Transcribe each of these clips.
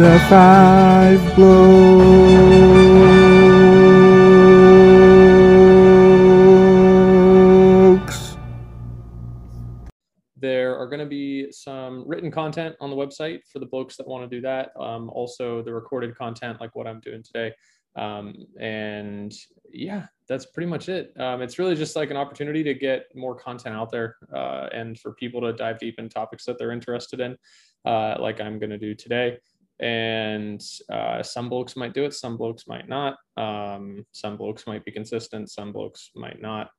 The five blokes. There are going to be some written content on the website for the blokes that want to do that. Um, also, the recorded content, like what I'm doing today. Um, and yeah, that's pretty much it. Um, it's really just like an opportunity to get more content out there uh, and for people to dive deep in topics that they're interested in, uh, like I'm going to do today. And uh, some blokes might do it, some blokes might not. Um, some blokes might be consistent, some blokes might not.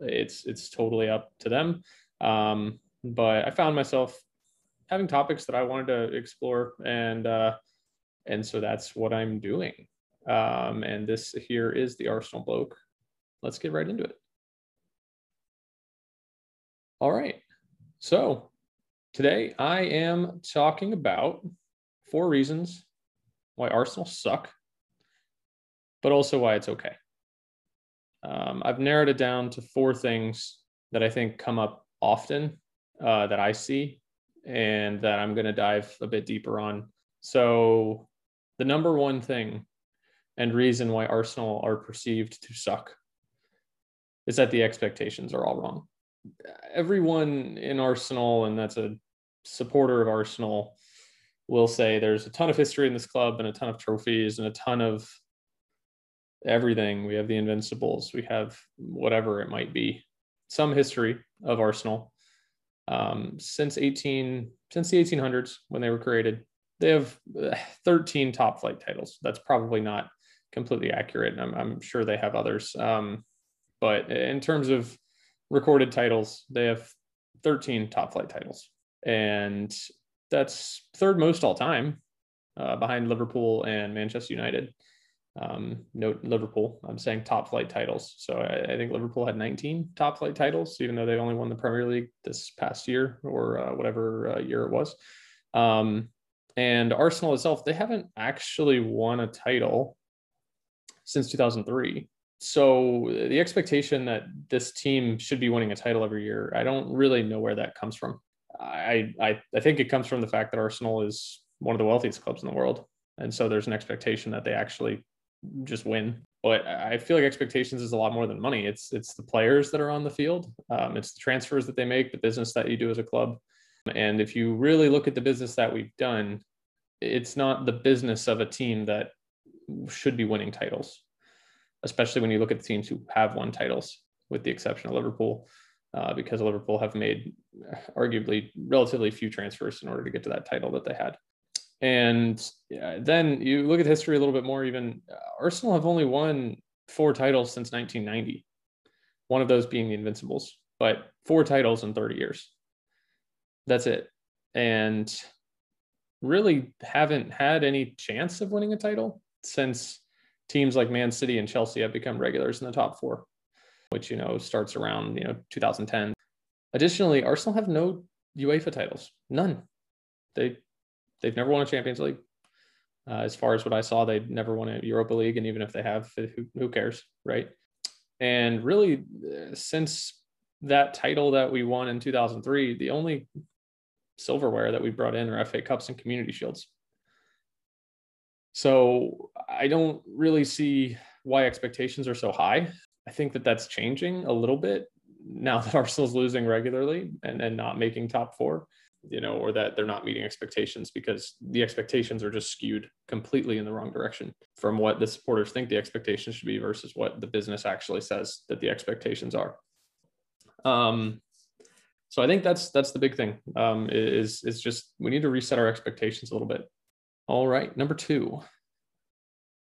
It's it's totally up to them. Um, but I found myself having topics that I wanted to explore, and uh, and so that's what I'm doing. Um, and this here is the Arsenal bloke. Let's get right into it. All right. So today I am talking about four reasons why Arsenal suck, but also why it's okay. Um, I've narrowed it down to four things that I think come up often uh, that I see and that I'm going to dive a bit deeper on. So, the number one thing and reason why Arsenal are perceived to suck is that the expectations are all wrong. Everyone in Arsenal, and that's a supporter of Arsenal, will say there's a ton of history in this club and a ton of trophies and a ton of everything. We have the Invincibles, we have whatever it might be, some history of Arsenal um, since 18 since the 1800s when they were created. They have uh, 13 top flight titles. That's probably not completely accurate. I'm, I'm sure they have others. Um, but in terms of recorded titles, they have 13 top flight titles. And that's third most all time uh, behind Liverpool and Manchester United. Um, note Liverpool, I'm saying top flight titles. So I, I, think Liverpool had 19 top flight titles, even though they only won the Premier League this past year or uh, whatever uh, year it was. Um, and Arsenal itself, they haven't actually won a title since 2003. So the expectation that this team should be winning a title every year, I don't really know where that comes from. I, I, I think it comes from the fact that Arsenal is one of the wealthiest clubs in the world. And so there's an expectation that they actually just win. But I feel like expectations is a lot more than money. It's it's the players that are on the field. Um, it's the transfers that they make, the business that you do as a club. And if you really look at the business that we've done, it's not the business of a team that should be winning titles, especially when you look at the teams who have won titles, with the exception of Liverpool, uh, because Liverpool have made arguably relatively few transfers in order to get to that title that they had. And yeah, then you look at history a little bit more, even uh, Arsenal have only won four titles since 1990, one of those being the Invincibles, but four titles in 30 years. That's it. And really haven't had any chance of winning a title since teams like Man City and Chelsea have become regulars in the top four, which, you know, starts around, you know, 2010. Additionally, Arsenal have no UEFA titles, none. They, they've never won a Champions League. Uh, as far as what I saw, they never won a Europa League. And even if they have, who, who cares, right? And really, uh, since that title that we won in 2003, the only silverware that we brought in are FA Cups and Community Shields. So I don't really see why expectations are so high. I think that that's changing a little bit now that Arsenal's losing regularly and, and not making top four, you know, or that they're not meeting expectations because the expectations are just skewed completely in the wrong direction from what the supporters think the expectations should be versus what the business actually says that the expectations are. Um, so I think that's that's the big thing. Um, is is just we need to reset our expectations a little bit. All right, number two,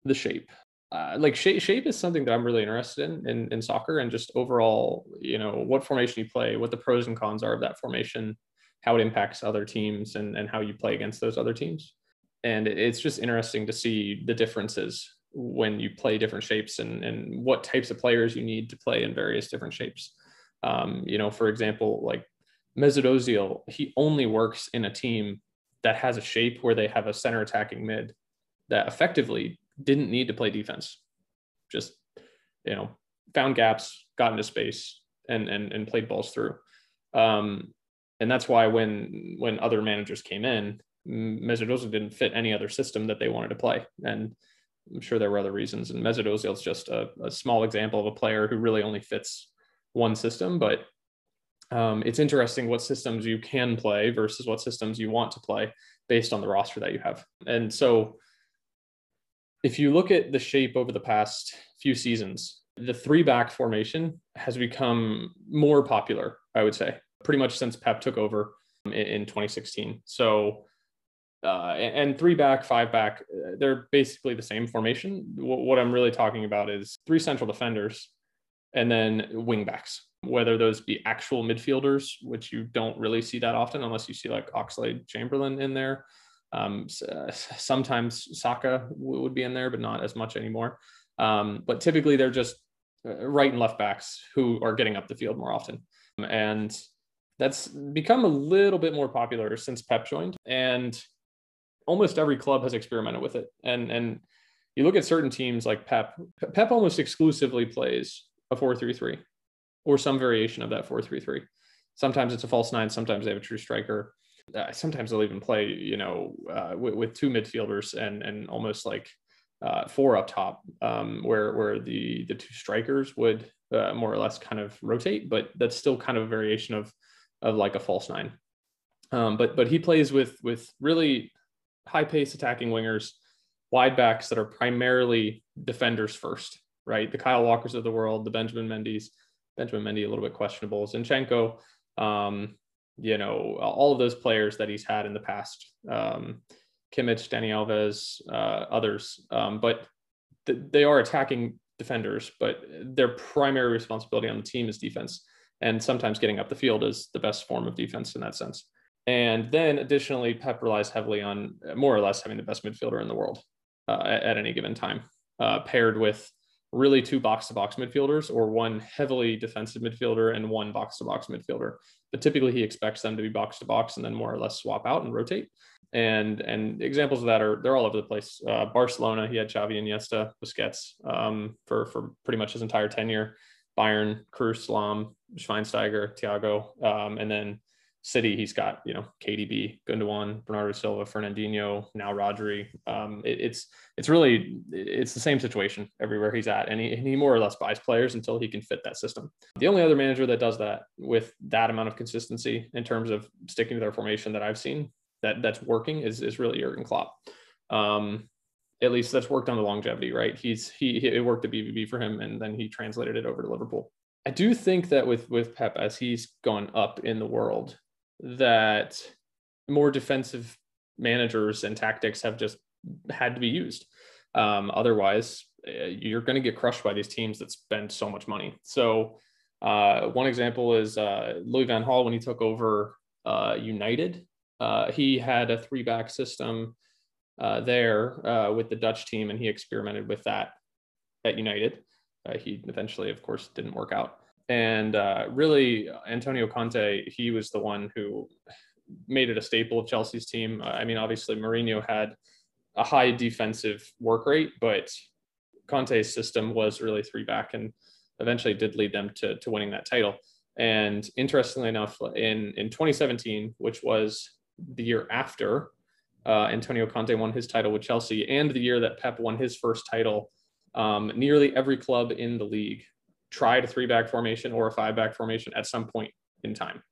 the shape. Uh, like shape, shape is something that I'm really interested in, in in soccer and just overall, you know, what formation you play, what the pros and cons are of that formation, how it impacts other teams, and and how you play against those other teams. And it's just interesting to see the differences when you play different shapes and and what types of players you need to play in various different shapes. Um, you know, for example, like Mesut Ozil, he only works in a team that has a shape where they have a center attacking mid that effectively didn't need to play defense. Just, you know, found gaps, got into space, and and and played balls through. Um, and that's why when when other managers came in, Mesut didn't fit any other system that they wanted to play, and I'm sure there were other reasons. And Mesut is just a, a, small example of a player who really only fits one system. But um, it's interesting what systems you can play versus what systems you want to play based on the roster that you have. And so, if you look at the shape over the past few seasons, the three back formation has become more popular, I would say, pretty much since Pep took over in, in 2016. So, uh, and three back, five back, uh, they're basically the same formation. What I'm really talking about is three central defenders and then wing backs, whether those be actual midfielders, which you don't really see that often unless you see like Oxlade Chamberlain in there. Um, uh, sometimes Saka would be in there, but not as much anymore. Um, but typically they're just uh, right and left backs who are getting up the field more often. And that's become a little bit more popular since Pep joined. And almost every club has experimented with it. And and you look at certain teams like Pep. Pep almost exclusively plays a four-three-three, or some variation of that four-three-three. Sometimes it's a false nine. Sometimes they have a true striker. Uh, sometimes they'll even play, you know, uh, with, with, two midfielders and and almost like uh, four up top, um, where where the the two strikers would uh, more or less kind of rotate, but that's still kind of a variation of of like a false nine. Um, but but he plays with with really high pace attacking wingers, wide backs that are primarily defenders first, right? The Kyle Walkers of the world, the Benjamin Mendy's, Benjamin Mendy a little bit questionable, Zinchenko, um, you know, all of those players that he's had in the past, um, Kimmich, Dani Alves, uh, others, um, but th- they are attacking defenders, but their primary responsibility on the team is defense. And sometimes getting up the field is the best form of defense in that sense. And then additionally, Pep relies heavily on more or less having the best midfielder in the world uh, at, at, any given time, uh, paired with really two box to box midfielders or one heavily defensive midfielder and one box to box midfielder. But typically, he expects them to be box to box and then more or less swap out and rotate. And and examples of that are they're all over the place. Uh, Barcelona, he had Xavi, Iniesta, Busquets um, for for pretty much his entire tenure. Bayern, Kroos, Lahm, Schweinsteiger, Thiago, um, and then City, he's got you know KDB, Gundogan, Bernardo Silva, Fernandinho, now Rodri. Um, it, it's it's really it's the same situation everywhere he's at, and he, and he more or less buys players until he can fit that system. The only other manager that does that with that amount of consistency in terms of sticking to their formation that I've seen that that's working is is really Jurgen Klopp. Um, at least that's worked on the longevity, right? He's he, he it worked at BVB for him, and then he translated it over to Liverpool. I do think that with with Pep as he's gone up in the world, that more defensive managers and tactics have just had to be used. Um, otherwise, uh, you're going to get crushed by these teams that spend so much money. So, uh, one example is uh, Louis Van Gaal when he took over uh, United. Uh, he had a three back system uh, there with the Dutch team, and he experimented with that at United. he eventually, of course, didn't work out and uh, really Antonio Conte, he was the one who made it a staple of Chelsea's team. I mean, obviously Mourinho had a high defensive work rate, but Conte's system was really three back and eventually did lead them to, to winning that title. And interestingly enough, in, in 2017, which was the year after uh, Antonio Conte won his title with Chelsea and the year that Pep won his first title, um, nearly every club in the league tried a three back formation or a five back formation at some point in time.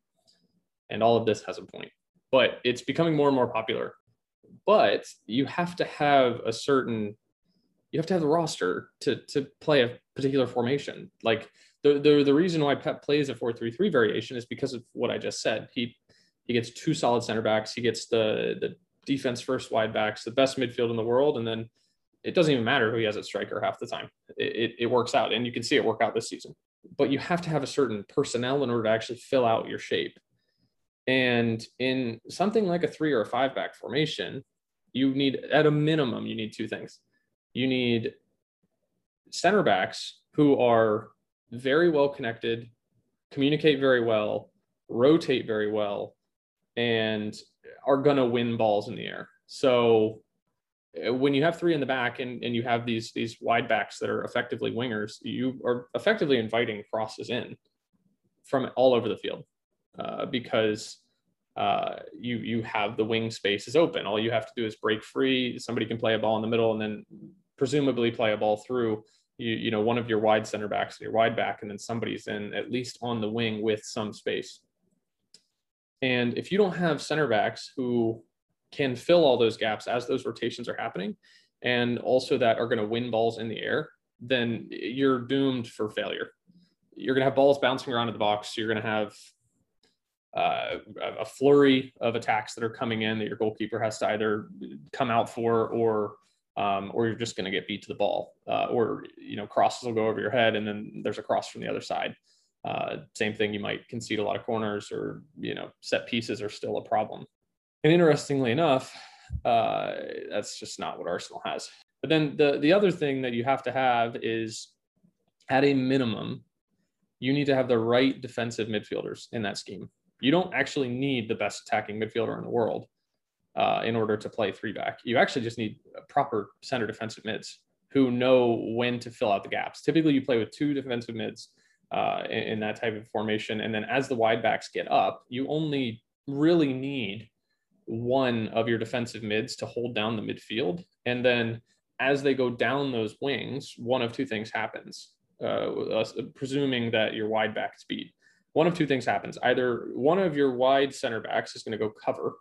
And all of this has a point, but it's becoming more and more popular. But you have to have a certain, you have to have the roster to, to play a particular formation. Like the, the, the reason why Pep plays a 4 3 3 variation is because of what I just said. He, he gets two solid center backs, he gets the, the defense first wide backs, the best midfield in the world, and then it doesn't even matter who he has at striker half the time. It, it, it, works out, and you can see it work out this season. But you have to have a certain personnel in order to actually fill out your shape. And in something like a three or a five back formation, you need, at a minimum, you need two things. You need center backs who are very well connected, communicate very well, rotate very well, and are going to win balls in the air. So when you have three in the back and, and you have these these wide backs that are effectively wingers, you are effectively inviting crosses in from all over the field uh, because uh, you you have the wing spaces open. All you have to do is break free. Somebody can play a ball in the middle and then presumably play a ball through you, you know one of your wide center backs, your wide back, and then somebody's in at least on the wing with some space. And if you don't have center backs who can fill all those gaps as those rotations are happening, and also that are going to win balls in the air, then you're doomed for failure. You're going to have balls bouncing around in the box. You're going to have uh, a flurry of attacks that are coming in that your goalkeeper has to either come out for or um, or you're just going to get beat to the ball uh, or you know crosses will go over your head and then there's a cross from the other side uh, same thing you might concede a lot of corners or you know set pieces are still a problem and interestingly enough uh, that's just not what arsenal has but then the the other thing that you have to have is at a minimum you need to have the right defensive midfielders in that scheme you don't actually need the best attacking midfielder in the world uh, in order to play three back. You actually just need proper center defensive mids who know when to fill out the gaps. Typically, you play with two defensive mids uh, in, in, that type of formation. And then as the wide backs get up, you only really need one of your defensive mids to hold down the midfield. And then as they go down those wings, one of two things happens, uh, presuming that your wide back speed. One of two things happens. Either one of your wide center backs is going to go cover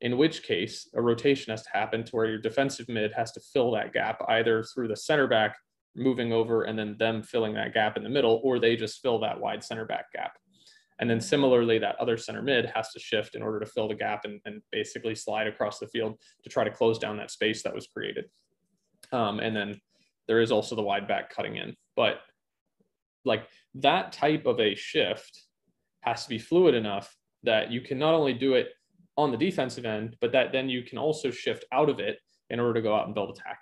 in which case a rotation has to happen to where your defensive mid has to fill that gap either through the center back moving over and then them filling that gap in the middle, or they just fill that wide center back gap. And then similarly, that other center mid has to shift in order to fill the gap and, and basically slide across the field to try to close down that space that was created. Um, and then there is also the wide back cutting in. But like that type of a shift has to be fluid enough that you can not only do it on the defensive end, but that then you can also shift out of it in order to go out and build attack.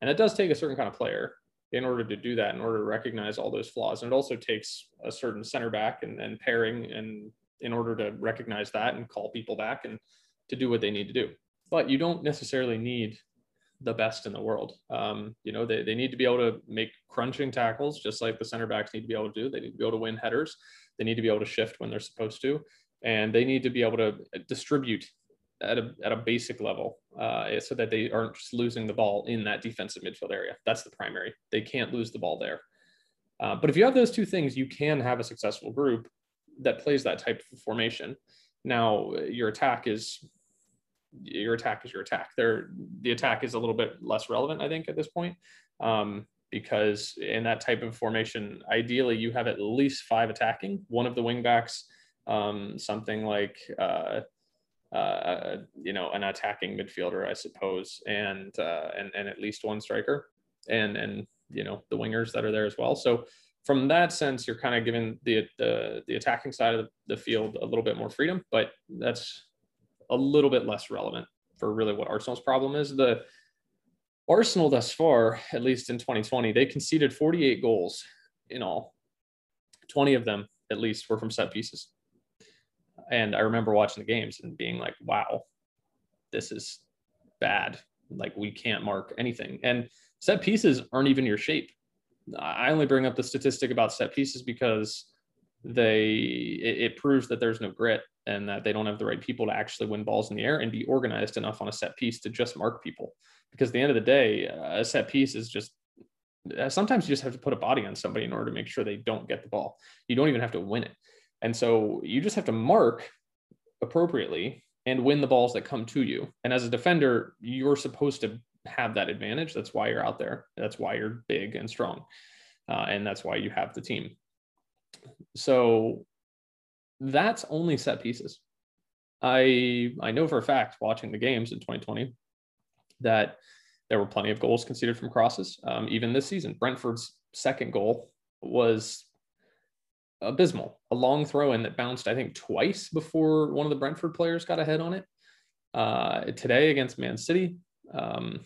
And it does take a certain kind of player in order to do that, in order to recognize all those flaws. And it also takes a certain center back and, and pairing and in order to recognize that and call people back and to do what they need to do. But you don't necessarily need the best in the world. Um, you know, they, they need to be able to make crunching tackles, just like the center backs need to be able to do. They need to be able to win headers. They need to be able to shift when they're supposed to and they need to be able to distribute at a, at a basic level uh, so that they aren't just losing the ball in that defensive midfield area. That's the primary. They can't lose the ball there. Uh, but if you have those two things, you can have a successful group that plays that type of formation. Now, your attack is your attack is your attack. There, the attack is a little bit less relevant, I think, at this point, um, because in that type of formation, ideally you have at least five attacking. One of the wingbacks um, something like uh, uh, you know an attacking midfielder, I suppose, and uh, and and at least one striker, and and you know the wingers that are there as well. So from that sense, you're kind of giving the the the attacking side of the field a little bit more freedom, but that's a little bit less relevant for really what Arsenal's problem is. The Arsenal thus far, at least in 2020, they conceded 48 goals in all. 20 of them, at least, were from set pieces. And I remember watching the games and being like, wow, this is bad. Like we can't mark anything. And set pieces aren't even your shape. I only bring up the statistic about set pieces because they it, it, proves that there's no grit and that they don't have the right people to actually win balls in the air and be organized enough on a set piece to just mark people. Because at the end of the day, a set piece is just sometimes you just have to put a body on somebody in order to make sure they don't get the ball. You don't even have to win it. And so you just have to mark appropriately and win the balls that come to you. And as a defender, you're supposed to have that advantage. That's why you're out there. That's why you're big and strong. Uh, and that's why you have the team. So that's only set pieces. I I know for a fact watching the games in 2020 that there were plenty of goals conceded from crosses. Um, even this season, Brentford's second goal was abysmal. A long throw in that bounced, I think, twice before one of the Brentford players got a head on it. Uh, today against Man City, um,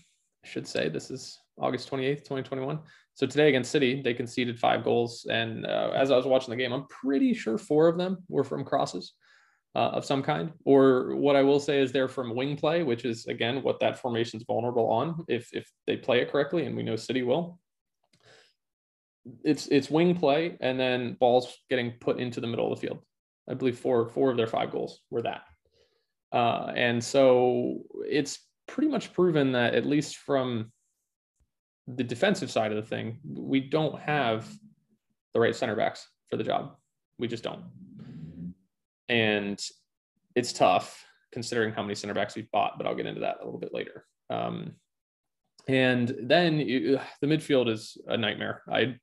I should say this is August 28th, 2021. So today against City, they conceded five goals. And uh, as I was watching the game, I'm pretty sure four of them were from crosses uh, of some kind. Or what I will say is they're from wing play, which is, again, what that formation is vulnerable on if, if they play it correctly. And we know City will it's it's wing play and then balls getting put into the middle of the field. I believe four four of their five goals were that. Uh, and so it's pretty much proven that, at least from the defensive side of the thing, we don't have the right center backs for the job. We just don't. And it's tough considering how many center backs we've bought, but I'll get into that a little bit later. Um, and then you, the midfield is a nightmare. I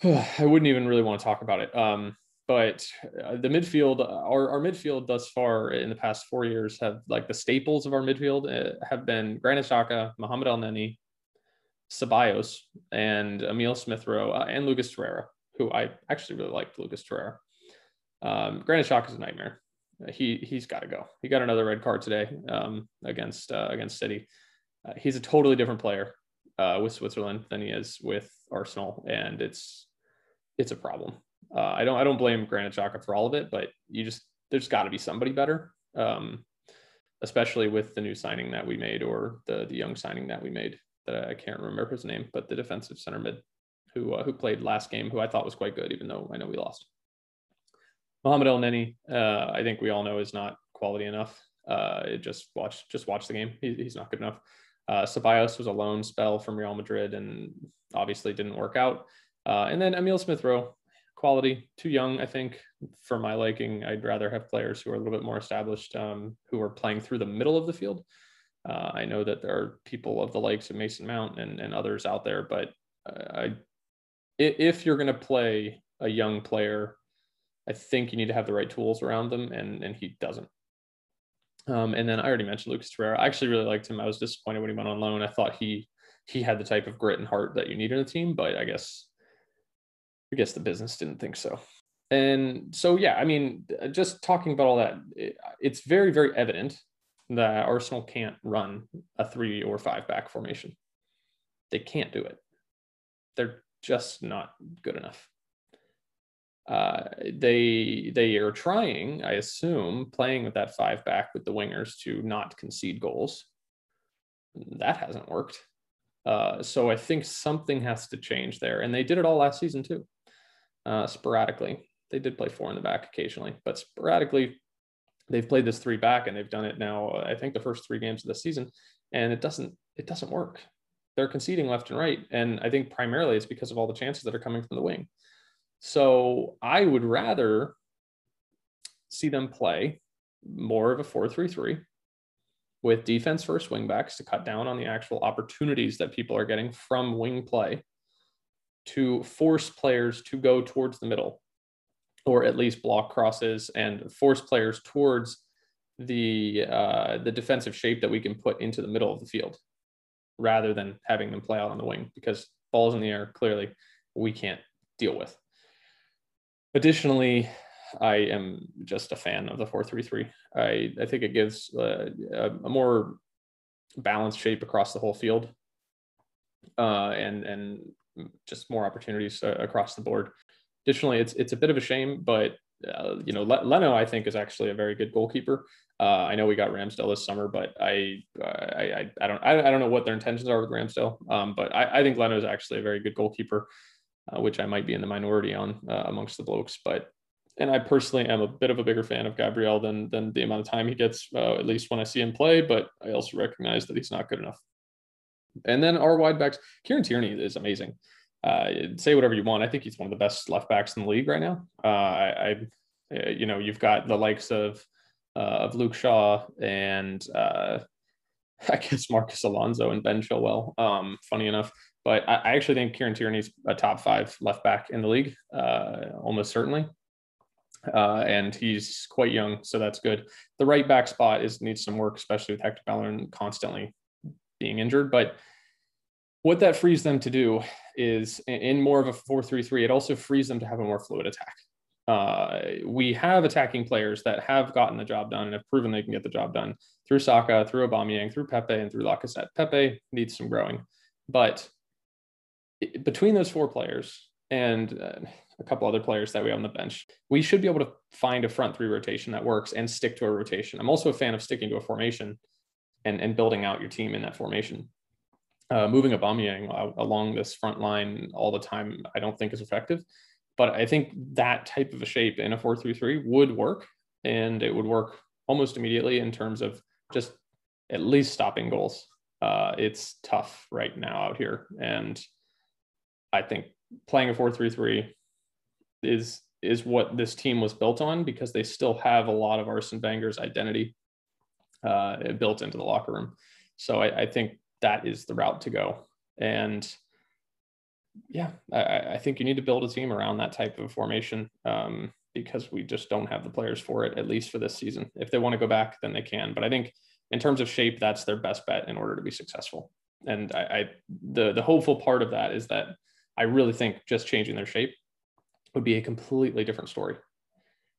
I wouldn't even really want to talk about it. Um, but uh, the midfield, our, our midfield thus far in the past four years have like the staples of our midfield uh, have been Granit Xhaka, Mohamed Elneny, Ceballos, and Emil Smith Rowe, uh, and Lucas Torreira, who I actually really liked Lucas Torreira. Um, Granit Xhaka is a nightmare. He he's got to go. He got another red card today um, against uh, against City. Uh, he's a totally different player uh, with Switzerland than he is with Arsenal, and it's it's a problem. Uh, I don't I don't blame Granit Xhaka for all of it, but you just there's got to be somebody better, um, especially with the new signing that we made or the the young signing that we made. That I can't remember his name, but the defensive center mid who uh, who played last game, who I thought was quite good, even though I know we lost. Mohamed Elneny, uh, I think we all know is not quality enough. Uh, just watch just watch the game. He, he's not good enough. Uh, Ceballos was a loan spell from Real Madrid and obviously didn't work out. Uh, and then Emil Smith Rowe, quality, too young, I think, for my liking. I'd rather have players who are a little bit more established, um, who are playing through the middle of the field. Uh, I know that there are people of the likes of Mason Mount and, and others out there, but uh, I, if you're going to play a young player, I think you need to have the right tools around them, and and he doesn't. Um, and then I already mentioned Lucas Torreira. I actually really liked him. I was disappointed when he went on loan. I thought he he had the type of grit and heart that you need in a team, but I guess I guess the business didn't think so. And so yeah, I mean, just talking about all that, it, it's very very evident that Arsenal can't run a three or five back formation. They can't do it. They're just not good enough. Uh, they they are trying, I assume, playing with that five back with the wingers to not concede goals. That hasn't worked. Uh, so I think something has to change there, and they did it all last season too, uh, sporadically. They did play four in the back occasionally, but sporadically, they've played this three back, and they've done it now. I think the first three games of the season, and it doesn't it doesn't work. They're conceding left and right, and I think primarily it's because of all the chances that are coming from the wing. So I would rather see them play more of a 4 3 3 with defense first wingbacks to cut down on the actual opportunities that people are getting from wing play to force players to go towards the middle or at least block crosses and force players towards the uh, the defensive shape that we can put into the middle of the field rather than having them play out on the wing because balls in the air clearly we can't deal with Additionally, I am just a fan of the 433. I, I think it gives uh, a, a, more balanced shape across the whole field uh, and, and just more opportunities uh, across the board. Additionally, it's, it's a bit of a shame, but uh, you know, Leno, I think is actually a very good goalkeeper. Uh, I know we got Ramsdale this summer, but I, I, I, don't, I, I, don't know what their intentions are with Ramsdale. Um, but I, I think Leno is actually a very good goalkeeper uh, which I might be in the minority on uh, amongst the blokes. But and I personally am a bit of a bigger fan of Gabriel than than the amount of time he gets, uh, at least when I see him play. But I also recognize that he's not good enough. And then our wide backs, Kieran Tierney is amazing. Uh, say whatever you want. I think he's one of the best left backs in the league right now. Uh, I, I, uh, you know, you've got the likes of of Luke Shaw and I guess Marcos Alonso and Ben Chilwell. Um, funny enough, but I, I actually think Kieran Tierney's a top five left back in the league, uh, almost certainly. Uh, and he's quite young, so that's good. The right back spot is needs some work, especially with Hector Bellerin constantly being injured. But what that frees them to do is in more of a 4-3-3, it also frees them to have a more fluid attack. Uh, we have attacking players that have gotten the job done and have proven they can get the job done through Saka, through Aubameyang, through Pepe, and through Lacazette. Pepe needs some growing, but between those four players and uh, a couple other players that we have on the bench, we should be able to find a front three rotation that works and stick to a rotation. I'm also a fan of sticking to a formation and, and building out your team in that formation. Uh, moving Aubameyang along this front line all the time, I don't think is effective. But I think that type of a shape in a 4-3-3 would work, and it would work almost immediately in terms of just at least stopping goals. Uh, it's tough right now out here, and I think playing a four-three-three is is what this team was built on because they still have a lot of Arsene Wenger's identity uh, built into the locker room. So I, I, think that is the route to go. And yeah, I, I, think you need to build a team around that type of formation um, because we just don't have the players for it, at least for this season. If they want to go back, then they can. But I think in terms of shape, that's their best bet in order to be successful. And I, I the the hopeful part of that is that I really think just changing their shape would be a completely different story.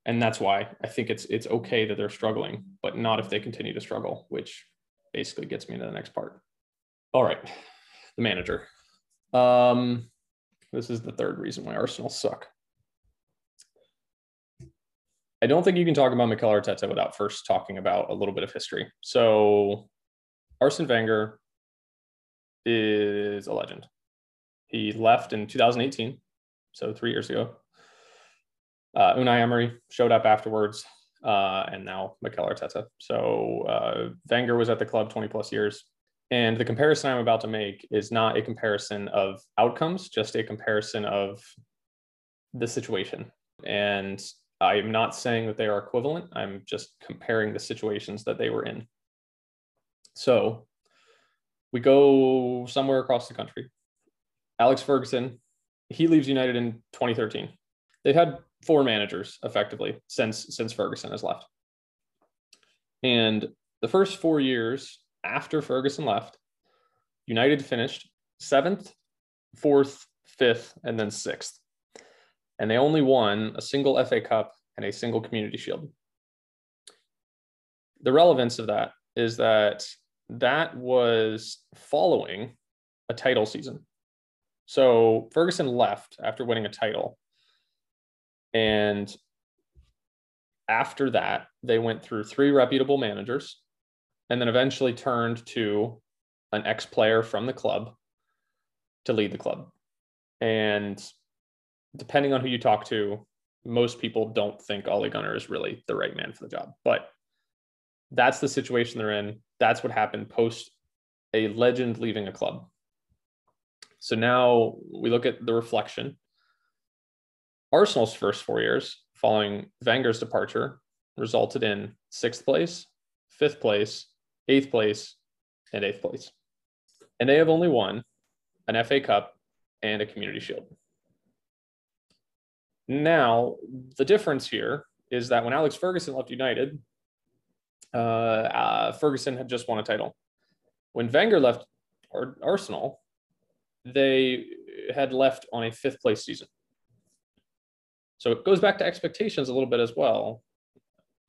And that's why I think it's it's okay that they're struggling, but not if they continue to struggle, which basically gets me to the next part. All right, the manager. Um, this is the third reason why Arsenal suck. I don't think you can talk about Mikel Arteta without first talking about a little bit of history. So, Arsene Wenger is a legend. He left in 2018, so three years ago. Uh, Unai Emery showed up afterwards, uh, and now Mikel Arteta. So uh, Wenger was at the club 20 plus years. And the comparison I'm about to make is not a comparison of outcomes, just a comparison of the situation. And I am not saying that they are equivalent. I'm just comparing the situations that they were in. So we go somewhere across the country. Alex Ferguson, he leaves United in 2013. They've had four managers effectively since since Ferguson has left. And the first four years after Ferguson left, United finished seventh, fourth, fifth, and then sixth. And they only won a single FA Cup and a single Community Shield. The relevance of that is that that was following a title season. So Ferguson left after winning a title and after that, they went through three reputable managers and then eventually turned to an ex player from the club to lead the club. And depending on who you talk to, most people don't think Ole Gunnar is really the right man for the job. But that's the situation they're in. That's what happened post a legend leaving a club. So now we look at the reflection Arsenal's first four years following Wenger's departure resulted in sixth place, fifth place, eighth place, and eighth place. And they have only won an FA Cup and a Community Shield. Now, the difference here is that when Alex Ferguson left United, uh, uh, Ferguson had just won a title. When Wenger left Arsenal, they had left on a fifth place season. So it goes back to expectations a little bit as well.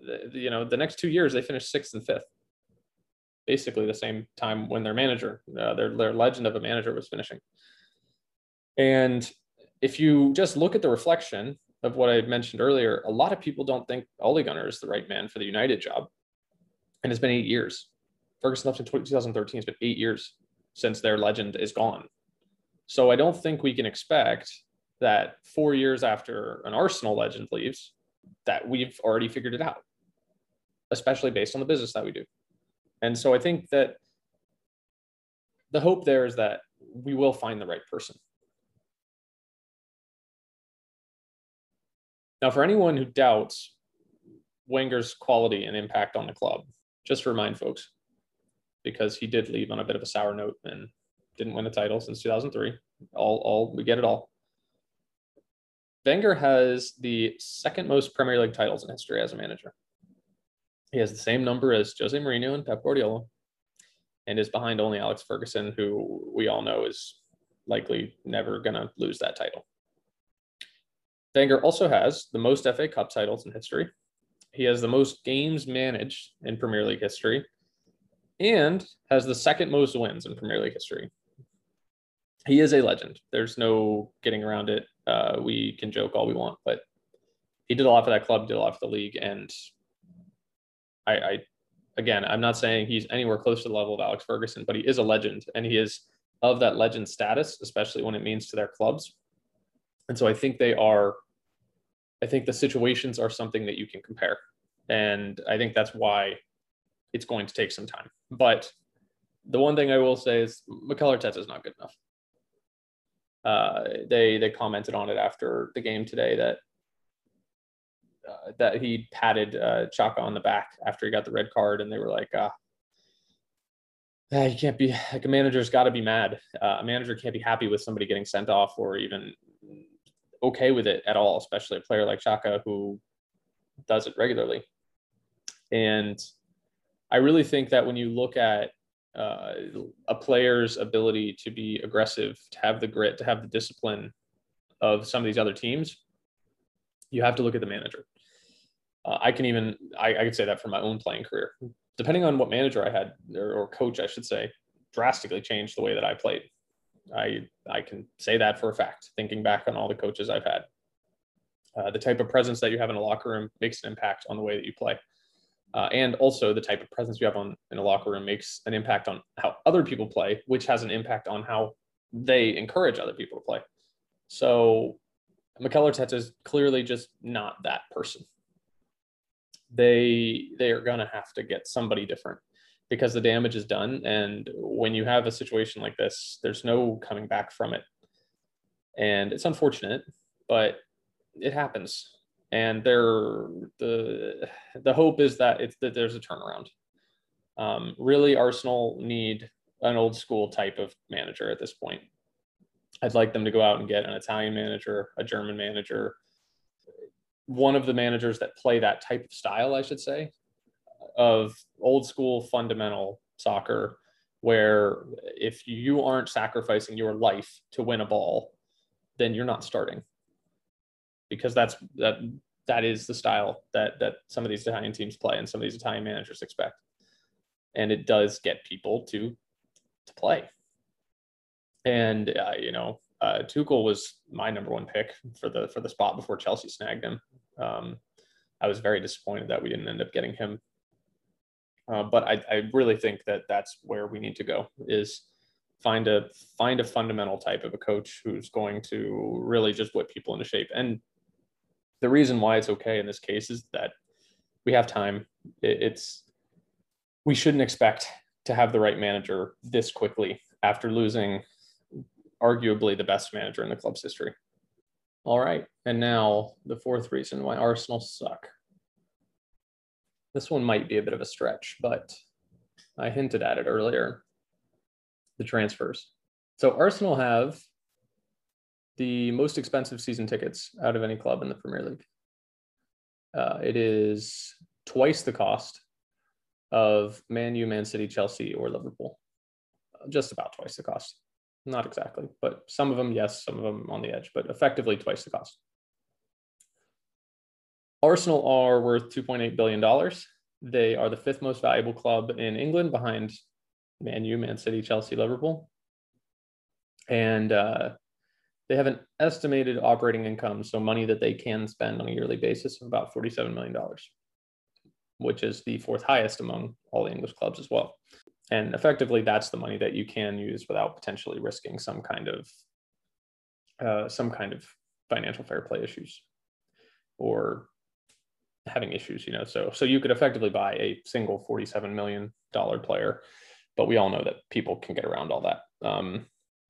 The, you know, the next two years they finished sixth and fifth, basically the same time when their manager, uh, their their legend of a manager was finishing. And if you just look at the reflection of what I mentioned earlier, a lot of people don't think Ole Gunnar is the right man for the United job, and it's been eight years. Ferguson left in 2013. It's been eight years since their legend is gone. So I don't think we can expect that four years after an Arsenal legend leaves, that we've already figured it out, especially based on the business that we do. And so I think that the hope there is that we will find the right person. Now, for anyone who doubts Wenger's quality and impact on the club, just to remind folks, because he did leave on a bit of a sour note and didn't win a title since 2003. All, all we get it all. Wenger has the second most Premier League titles in history as a manager. He has the same number as Jose Mourinho and Pep Guardiola, and is behind only Alex Ferguson, who we all know is likely never going to lose that title. Wenger also has the most FA Cup titles in history. He has the most games managed in Premier League history and has the second most wins in Premier League history. He is a legend. There's no getting around it. Uh, we can joke all we want, but he did a lot for that club, did a lot for the league, and I, I again, I'm not saying he's anywhere close to the level of Alex Ferguson, but he is a legend, and he is of that legend status, especially when it means to their clubs. And so I think they are. I think the situations are something that you can compare. And I think that's why it's going to take some time. But the one thing I will say is Mikel Arteta is not good enough. Uh, they they commented on it after the game today that uh, that he patted uh, Xhaka on the back after he got the red card, and they were like, uh, ah, "You can't be like a manager's got to be mad. Uh, a manager can't be happy with somebody getting sent off or even okay with it at all, especially a player like Xhaka who does it regularly." And I really think that when you look at uh, a player's ability to be aggressive, to have the grit, to have the discipline of some of these other teams, you have to look at the manager. Uh, I can even I, I could say that for my own playing career. Depending on what manager I had or, or coach, I should say, drastically changed the way that I played. I I can say that for a fact. Thinking back on all the coaches I've had, uh, the type of presence that you have in a locker room makes an impact on the way that you play. Uh, and also the type of presence you have on in a locker room makes an impact on how other people play, which has an impact on how they encourage other people to play. So Mikel Arteta is clearly just not that person. They they are gonna have to get somebody different because the damage is done. And when you have a situation like this, there's no coming back from it. And it's unfortunate, but it happens and the the hope is that it's that there's a turnaround. Um, really, Arsenal need an old school type of manager at this point. I'd like them to go out and get an Italian manager, a German manager, one of the managers that play that type of style, I should say, of old school fundamental soccer, where if you aren't sacrificing your life to win a ball, then you're not starting because that's that that is the style that that some of these Italian teams play and some of these Italian managers expect. And it does get people to to play. And uh, you know, uh, Tuchel was my number one pick for the for the spot before Chelsea snagged him. Um, I was very disappointed that we didn't end up getting him. Uh, but I, I really think that that's where we need to go is find a find a fundamental type of a coach who's going to really just whip people into shape. And the reason why it's okay in this case is that we have time. it's we shouldn't expect to have the right manager this quickly after losing arguably the best manager in the club's history. All right, and now the fourth reason why Arsenal suck. This one might be a bit of a stretch, but I hinted at it earlier. The transfers. So Arsenal have the most expensive season tickets out of any club in the Premier League. Uh, it is twice the cost of Man U, Man City, Chelsea, or Liverpool. Uh, just about twice the cost. Not exactly, but some of them, yes, some of them on the edge, but effectively twice the cost. Arsenal are worth $2.8 billion. They are the fifth most valuable club in England behind Man U, Man City, Chelsea, Liverpool. And uh, they have an estimated operating income, so money that they can spend on a yearly basis of about $47 million, which is the fourth highest among all the English clubs as well. And effectively, that's the money that you can use without potentially risking some kind of uh, some kind of financial fair play issues or having issues, you know. So so you could effectively buy a single $47 million player, but we all know that people can get around all that. Um,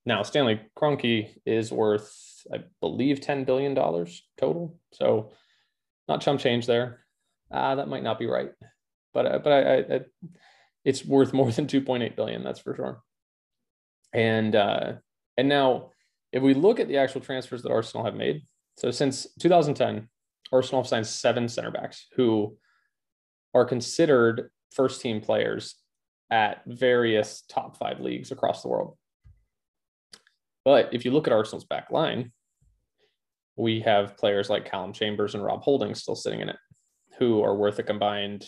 now, Stanley Kroenke is worth, I believe, $10 billion total. So not chump change there. Uh, that might not be right, but, uh, but I, I, I, it's worth more than 2.8 billion. That's for sure. And, uh, and now if we look at the actual transfers that Arsenal have made, so since 2010, Arsenal have signed seven center backs who are considered first team players at various top five leagues across the world. But if you look at Arsenal's back line, we have players like Calum Chambers and Rob Holding still sitting in it, who are worth a combined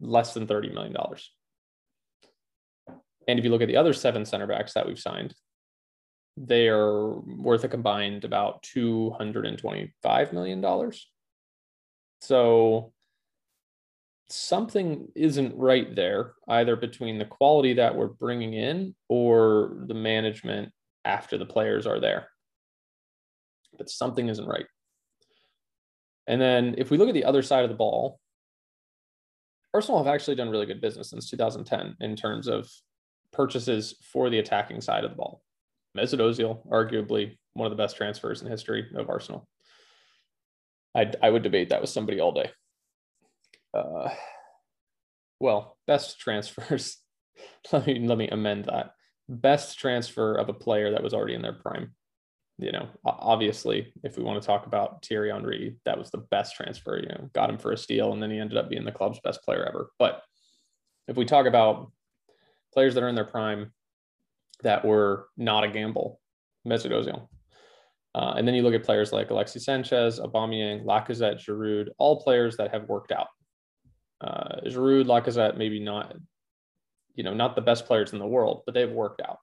less than $30 million. And if you look at the other seven center backs that we've signed, they are worth a combined about $225 million. So something isn't right there, either between the quality that we're bringing in or the management after the players are there. But something isn't right. And then if we look at the other side of the ball, Arsenal have actually done really good business since 2010 in terms of purchases for the attacking side of the ball. Mesut Ozil, arguably one of the best transfers in history of Arsenal. I I would debate that with somebody all day. Uh, well, best transfers. let me let me amend that. Best transfer of a player that was already in their prime. You know, obviously, if we want to talk about Thierry Henry, that was the best transfer. You know, got him for a steal, and then he ended up being the club's best player ever. But if we talk about players that are in their prime that were not a gamble, Mesut Ozil. Uh, and then you look at players like Alexis Sanchez, Aubameyang, Lacazette, Giroud, all players that have worked out. Uh, Giroud, Lacazette, maybe not, you know, not the best players in the world, but they've worked out.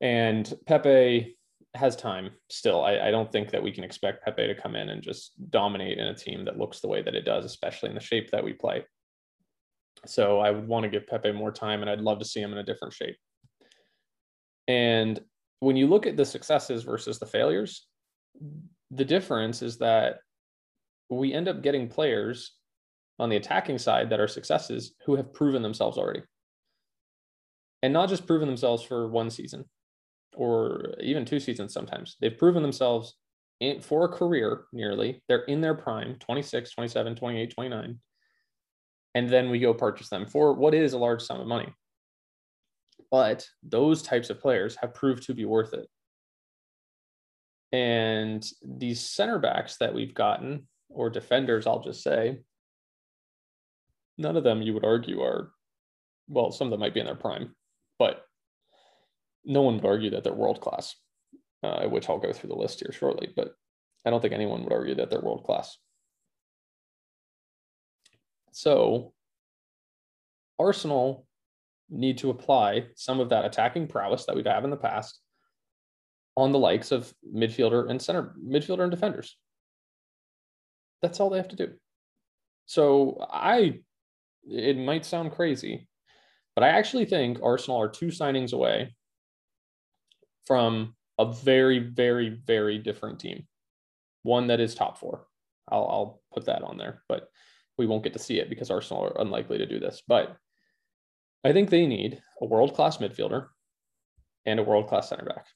And Pepe has time still. I, I, don't think that we can expect Pepe to come in and just dominate in a team that looks the way that it does, especially in the shape that we play. So I would want to give Pepe more time, and I'd love to see him in a different shape. And when you look at the successes versus the failures, the difference is that we end up getting players on the attacking side that are successes who have proven themselves already. And not just proven themselves for one season or even two seasons sometimes. They've proven themselves in, for a career nearly. They're in their prime 26, 27, 28, 29. And then we go purchase them for what is a large sum of money. But those types of players have proved to be worth it. And these center backs that we've gotten, or defenders, I'll just say, none of them you would argue are, well, some of them might be in their prime, but no one would argue that they're world class, uh, which I'll go through the list here shortly. But I don't think anyone would argue that they're world class. So Arsenal need to apply some of that attacking prowess that we've had in the past on the likes of midfielder and center midfielder and defenders. That's all they have to do. So I it might sound crazy, but I actually think Arsenal are two signings away from a very, very, very different team. One that is top four. I'll, I'll put that on there, but we won't get to see it because Arsenal are unlikely to do this. But I think they need a world class midfielder and a world class center back.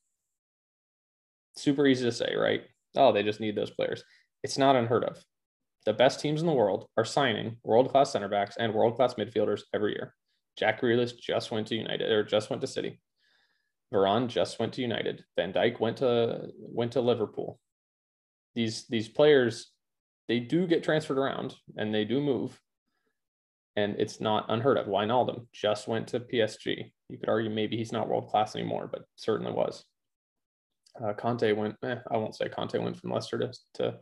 Super easy to say, right? Oh, they just need those players. It's not unheard of. The best teams in the world are signing world class center backs and world class midfielders every year. Jack Grealish just went to United or just went to City. Varane just went to United. Van Dijk went to went to Liverpool. These these players, they do get transferred around and they do move, and it's not unheard of. Wijnaldum just went to PSG. You could argue maybe he's not world class anymore, but certainly was. Uh, Kanté went. Eh, I won't say Kanté went from Leicester to, to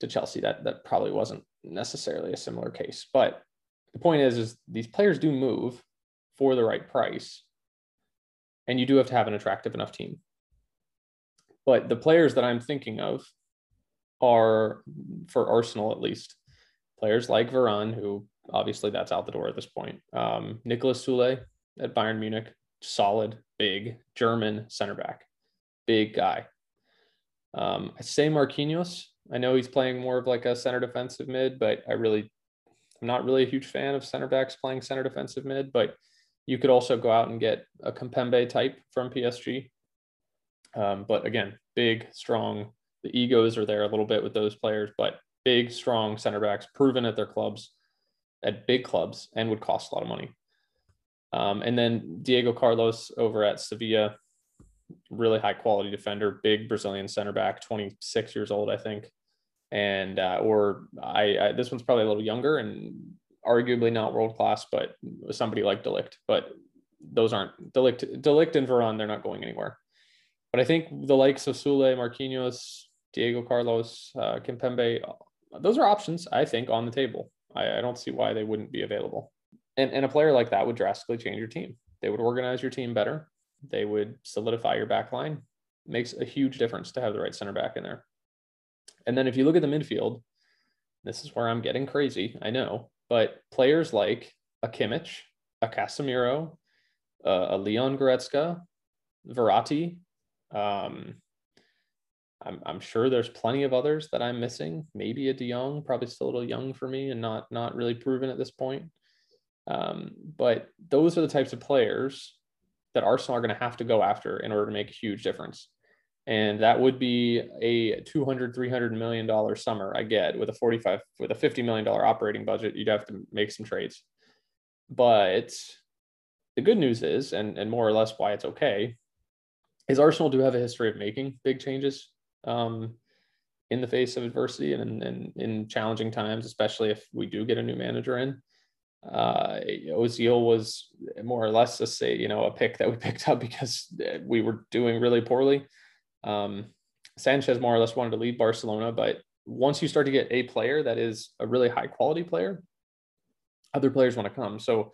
to Chelsea. That that probably wasn't necessarily a similar case. But the point is, is these players do move for the right price, and you do have to have an attractive enough team. But the players that I'm thinking of are, for Arsenal at least, players like Varane, who obviously that's out the door at this point. Um, Niklas Süle at Bayern Munich, solid, big German center back, big guy. Um, I say Marquinhos. I know he's playing more of like a center defensive mid, but I really, I'm not really a huge fan of center backs playing center defensive mid. But you could also go out and get a Kimpembe type from PSG. Um, but again, big, strong. The egos are there a little bit with those players, but big, strong center backs, proven at their clubs, at big clubs, and would cost a lot of money. Um, and then Diego Carlos over at Sevilla, really high quality defender, big Brazilian center back, 26 years old, I think. And, uh, or I, I, this one's probably a little younger and arguably not world class, but somebody like de Ligt. But those aren't de Ligt, de Ligt and Varane, they're not going anywhere. But I think the likes of Süle, Marquinhos, Diego Carlos, uh, Kimpembe, those are options, I think, on the table. I, I don't see why they wouldn't be available. And, and a player like that would drastically change your team. They would organize your team better. They would solidify your back line. Makes a huge difference to have the right center back in there. And then if you look at the midfield, this is where I'm getting crazy. I know, but players like a Kimmich, a Casemiro, uh, a Leon Goretzka, Verratti, um, I'm, I'm sure there's plenty of others that I'm missing. Maybe a De Jong, probably still a little young for me and not not really proven at this point. Um, but those are the types of players that Arsenal are going to have to go after in order to make a huge difference. And that would be a 200, 300 million dollar summer. I get with a 45, with a 50 million dollar operating budget, you'd have to make some trades. But the good news is, and, and more or less why it's okay, is Arsenal do have a history of making big changes um, in the face of adversity and, and in challenging times, especially if we do get a new manager in. Uh, Ozil was more or less a say, you know, a pick that we picked up because we were doing really poorly. Um, Sanchez more or less wanted to leave Barcelona, but once you start to get a player that is a really high quality player, other players want to come. So,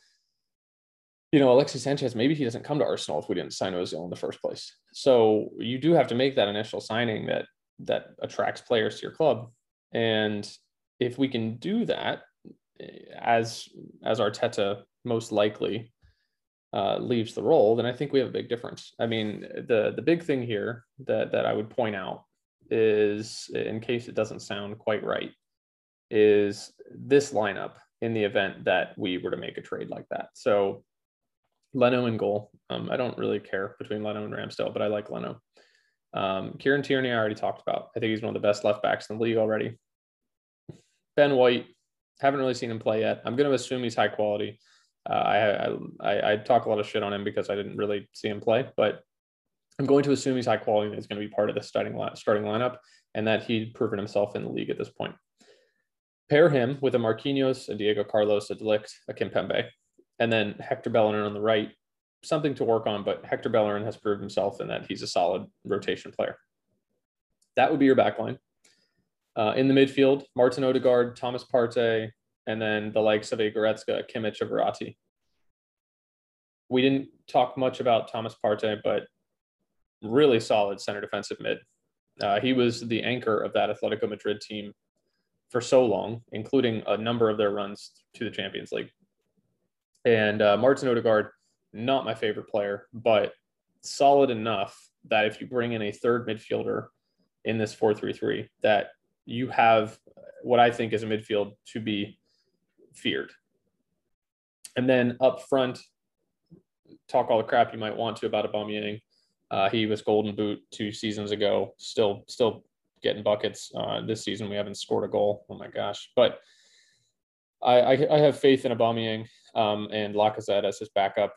you know, Alexis Sanchez, maybe he doesn't come to Arsenal if we didn't sign Ozil in the first place. So you do have to make that initial signing that that attracts players to your club. And if we can do that, as as Arteta most likely uh, leaves the role, then I think we have a big difference. I mean, the the big thing here that that I would point out is, in case it doesn't sound quite right, is this lineup in the event that we were to make a trade like that. So Leno in goal. Um, I don't really care between Leno and Ramsdale, but I like Leno. Um, Kieran Tierney, I already talked about. I think he's one of the best left backs in the league already. Ben White, haven't really seen him play yet. I'm going to assume he's high quality. Uh, I, I, I talk a lot of shit on him because I didn't really see him play, but I'm going to assume he's high quality and he's going to be part of the starting starting lineup, and that he'd proven himself in the league at this point. Pair him with a Marquinhos, a Diego Carlos, a De Ligt, a Kimpembe, and then Hector Bellerin on the right. Something to work on, but Hector Bellerin has proved himself in that he's a solid rotation player. That would be your backline. Uh, in the midfield, Martin Odegaard, Thomas Partey, and then the likes of a Goretzka, Kimmich, Verratti. We didn't talk much about Thomas Partey, but really solid center defensive mid. Uh, he was the anchor of that Atletico Madrid team for so long, including a number of their runs to the Champions League. And uh, Martin Odegaard, not my favorite player, but solid enough that if you bring in a third midfielder in this 4-3-3, that you have what I think is a midfield to be feared. And then up front, talk all the crap you might want to about Aubameyang. Uh, he was Golden Boot two seasons ago. Still, still getting buckets. Uh, this season we haven't scored a goal. Oh my gosh! But I, I, I have faith in Aubameyang um, and Lacazette as his backup.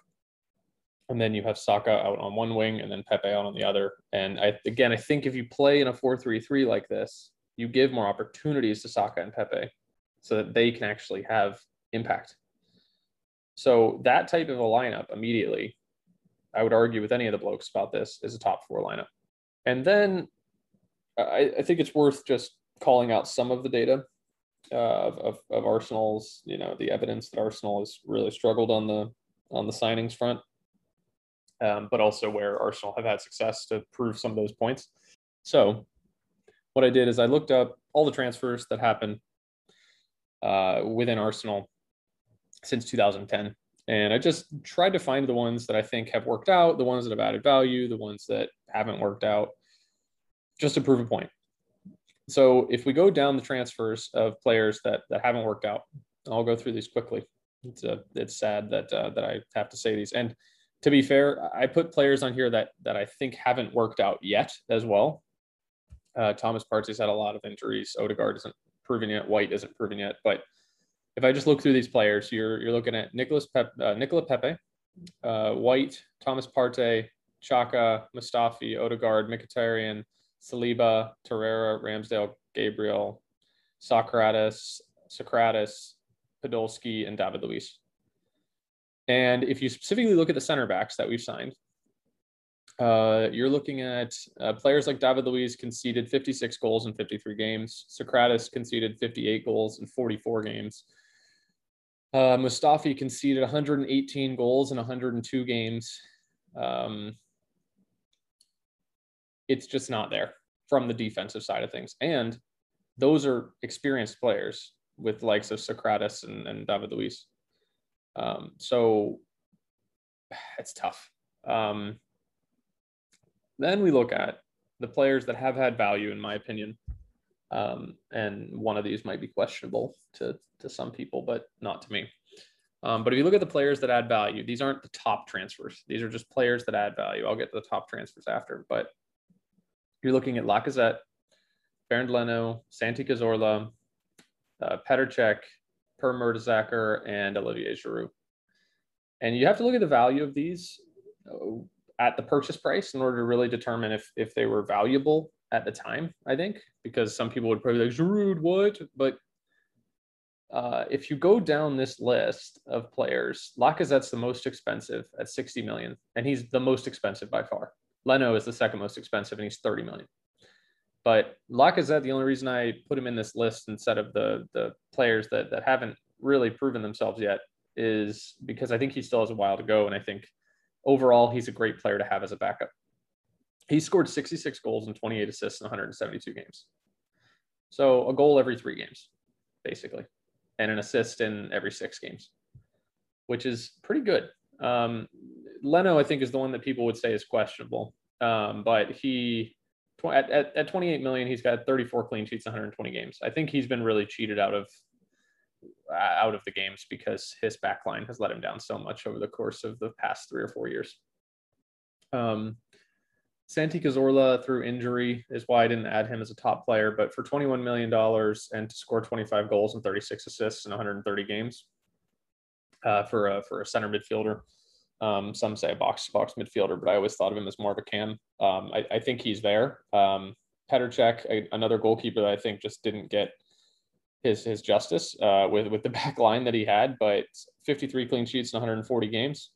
And then you have Saka out on one wing and then Pepe out on the other. And I again, I think if you play in a four-three-three like this, you give more opportunities to Saka and Pepe so that they can actually have impact. So that type of a lineup immediately, I would argue with any of the blokes about this, is a top four lineup. And then I, I think it's worth just calling out some of the data uh, of, of, of Arsenal's, you know, the evidence that Arsenal has really struggled on the on the signings front, um, but also where Arsenal have had success to prove some of those points. So what I did is I looked up all the transfers that happened uh, within Arsenal since 2010. And I just tried to find the ones that I think have worked out, the ones that have added value, the ones that haven't worked out, just to prove a point. So if we go down the transfers of players that that haven't worked out, I'll go through these quickly. It's a, it's sad that uh, that I have to say these. And to be fair, I put players on here that that I think haven't worked out yet as well. Uh, Thomas Partey's had a lot of injuries. Odegaard isn't proven yet. White isn't proven yet. But if I just look through these players, you're you're looking at Nicholas Pep, uh, Nicola Pepe, uh, White, Thomas Partey, Xhaka, Mustafi, Odegaard, Mkhitaryan, Saliba, Torreira, Ramsdale, Gabriel, Sokratis, Sokratis, Podolski, and David Luiz. And if you specifically look at the center backs that we've signed, uh, you're looking at uh, players like David Luiz conceded 56 goals in 53 games. Sokratis conceded 58 goals in 44 games. Uh, Mustafi conceded 118 goals in 102 games. Um, it's just not there from the defensive side of things. And those are experienced players with likes of Sokratis and, and David Luiz. Um, so it's tough. Um, then we look at the players that have had value, in my opinion. Um, and one of these might be questionable to, to some people, but not to me. Um, but if you look at the players that add value, these aren't the top transfers. These are just players that add value. I'll get to the top transfers after, but you're looking at Lacazette, Bernd Leno, Santi Cazorla, uh, Petr Per Mertesacker, and Olivier Giroud. And you have to look at the value of these uh, at the purchase price in order to really determine if if they were valuable at the time. I think because some people would probably be like Giroud, what? But uh, if you go down this list of players, Lacazette's the most expensive at 60 million, and he's the most expensive by far. Leno is the second most expensive, and he's 30 million. But Lacazette, the only reason I put him in this list instead of the the players that that haven't really proven themselves yet is because I think he still has a while to go, and I think overall he's a great player to have as a backup. He scored 66 goals and 28 assists in 172 games. So a goal every three games, basically, and an assist in every six games, which is pretty good. Um, Leno, I think, is the one that people would say is questionable, um, but he at, at, at 28 million, he's got 34 clean sheets, 120 games. I think he's been really cheated out of out of the games because his backline has let him down so much over the course of the past three or four years. Um, Santi Cazorla through injury is why I didn't add him as a top player, but for $21 million and to score 25 goals and 36 assists in 130 games uh, for, a, for a center midfielder, um, some say a box box midfielder, but I always thought of him as more of a cam. Um, I, I, think he's there. Um, Petr Cech, another goalkeeper that I think just didn't get his his justice uh, with with the back line that he had, but 53 clean sheets in 140 games,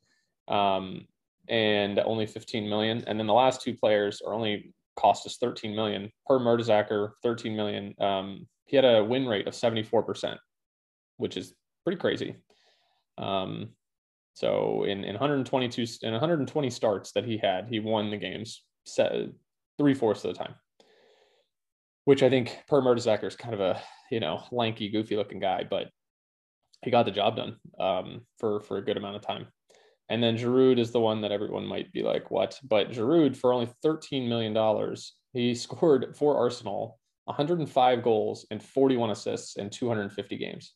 um, and only 15 million. And then the last two players are only cost us 13 million Per Mertesacker, 13 million. Um, he had a win rate of 74 percent, which is pretty crazy. Um, so in, in 122 in 120 starts that he had, he won the games three fourths of the time. Which I think Per Mertesacker is kind of a you know lanky, goofy looking guy, but he got the job done um, for for a good amount of time. And then Giroud is the one that everyone might be like, what? But Giroud, for only $13 million, he scored for Arsenal 105 goals and 41 assists in 250 games.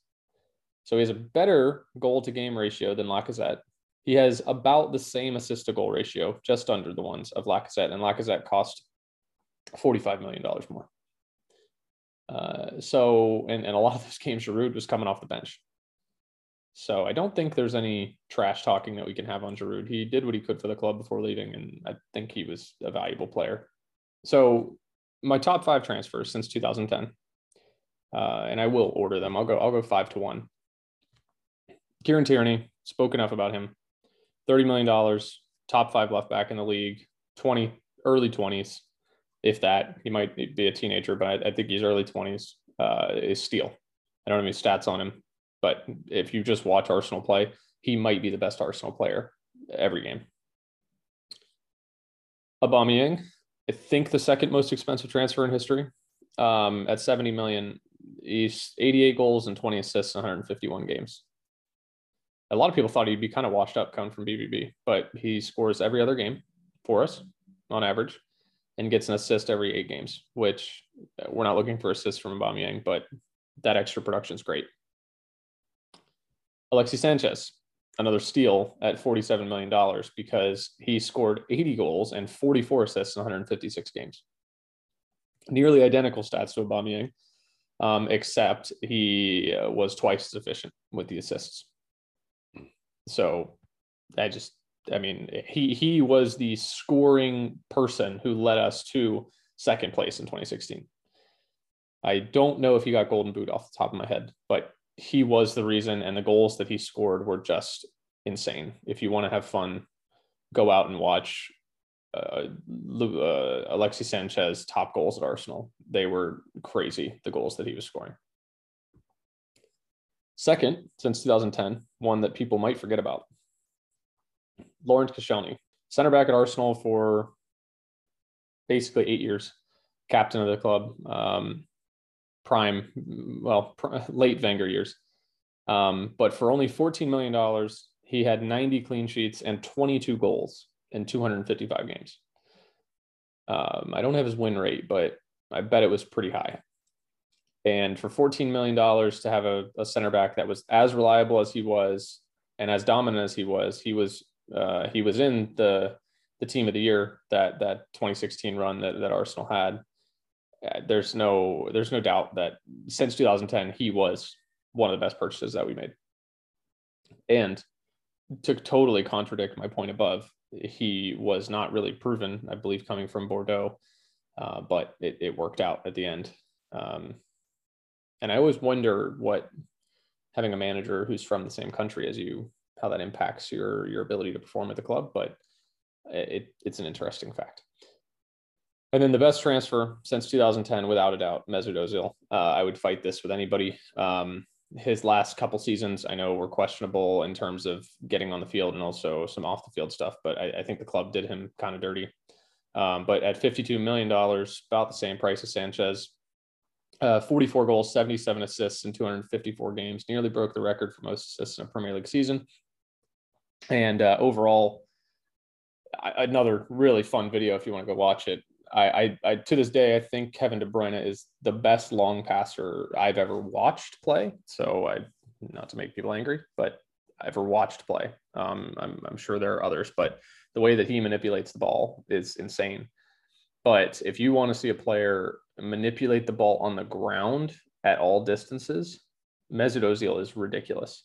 So he has a better goal to game ratio than Lacazette. He has about the same assist to goal ratio, just under the ones of Lacazette, and Lacazette cost $45 million more. Uh, so, and, and a lot of those games, Giroud was coming off the bench. So I don't think there's any trash talking that we can have on Giroud. He did what he could for the club before leaving, and I think he was a valuable player. So my top five transfers since 2010, uh, and I will order them. I'll go. I'll go five to one. Kieran Tierney, spoke enough about him. $30 million, top five left back in the league, 20, early 20s, if that. He might be a teenager, but I, I think he's early 20s, uh, is steal. I don't have any stats on him, but if you just watch Arsenal play, he might be the best Arsenal player every game. Aubameyang, I think the second most expensive transfer in history. Um, at 70 million, he's 88 goals and 20 assists in 151 games a lot of people thought he'd be kind of washed up coming from BVB, but he scores every other game for us on average and gets an assist every eight games, which uh, we're not looking for assists from Aubameyang, but that extra production is great. Alexis Sanchez, another steal at $47 million because he scored 80 goals and 44 assists in 156 games. Nearly identical stats to Aubameyang, um, except he uh, was twice as efficient with the assists. So I just, I mean, he he was the scoring person who led us to second place in 2016. I don't know if he got golden boot off the top of my head, but he was the reason, and the goals that he scored were just insane. If you want to have fun, go out and watch uh, uh, Alexis Sanchez top goals at Arsenal. They were crazy, the goals that he was scoring. Second, since 2010, one that people might forget about Lawrence Koscielny, center back at Arsenal for basically eight years, captain of the club, um, prime, well, pr- late Wenger years. Um, but for only $14 million, he had 90 clean sheets and 22 goals in 255 games. Um, I don't have his win rate, but I bet it was pretty high. And for $14 million to have a, a center back that was as reliable as he was and as dominant as he was, he was uh, he was in the the team of the year that that 2016 run that, that Arsenal had. Uh, there's no there's no doubt that since 2010 he was one of the best purchases that we made. And to totally contradict my point above, he was not really proven, I believe, coming from Bordeaux, uh, but it, it, worked out at the end. Um, and I always wonder what having a manager who's from the same country as you, how that impacts your your ability to perform at the club. But it, it's an interesting fact. And then the best transfer since 2010, without a doubt, Mesut Ozil. Uh, I would fight this with anybody. Um, his last couple seasons, I know, were questionable in terms of getting on the field and also some off the field stuff. But I, I think the club did him kind of dirty. Um, but at $52 million, about the same price as Sanchez, uh, 44 goals, 77 assists in 254 games, nearly broke the record for most assists in a Premier League season. And uh, overall, another really fun video if you want to go watch it. I, I, I, to this day, I think Kevin De Bruyne is the best long passer I've ever watched play. So I, not to make people angry, but I ever watched play. Um, I'm, I'm sure there are others, but the way that he manipulates the ball is insane. But if you want to see a player manipulate the ball on the ground at all distances, Mesut Ozil is ridiculous.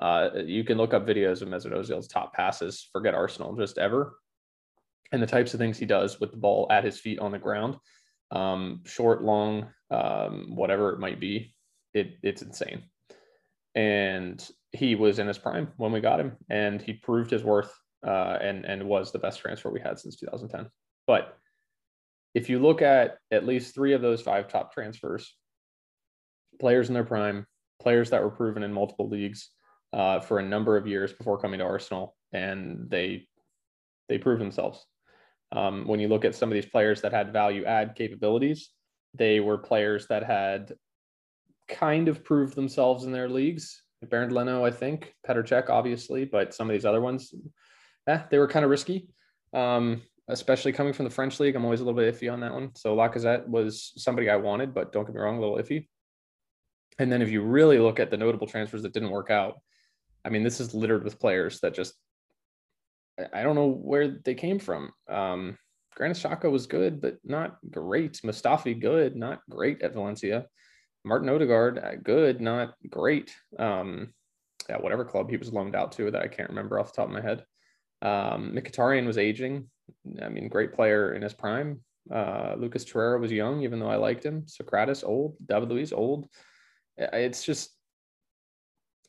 Uh, you can look up videos of Mesut Ozil's top passes. Forget Arsenal, just ever and the types of things he does with the ball at his feet on the ground, um, short, long, um, whatever it might be, it, it's insane. And he was in his prime when we got him, and he proved his worth uh, and and was the best transfer we had since 2010. But if you look at at least three of those five top transfers, players in their prime, players that were proven in multiple leagues uh, for a number of years before coming to Arsenal, and they they prove themselves. Um, when you look at some of these players that had value add capabilities, they were players that had kind of proved themselves in their leagues. Bernd Leno, I think, Petr Cech, obviously, but some of these other ones, eh, they were kind of risky, um, especially coming from the French league. I'm always a little bit iffy on that one. So Lacazette was somebody I wanted, but don't get me wrong, a little iffy. And then if you really look at the notable transfers that didn't work out, I mean, this is littered with players that just I don't know where they came from. Um, Granit Xhaka was good, but not great. Mustafi good, not great at Valencia. Martin Odegaard uh, good, not great. Um, yeah, whatever club he was loaned out to that I can't remember off the top of my head. Um, Mkhitaryan was aging. I mean, great player in his prime. Uh, Lucas Torreira was young, even though I liked him. Sokratis old. David Luiz old. It's just,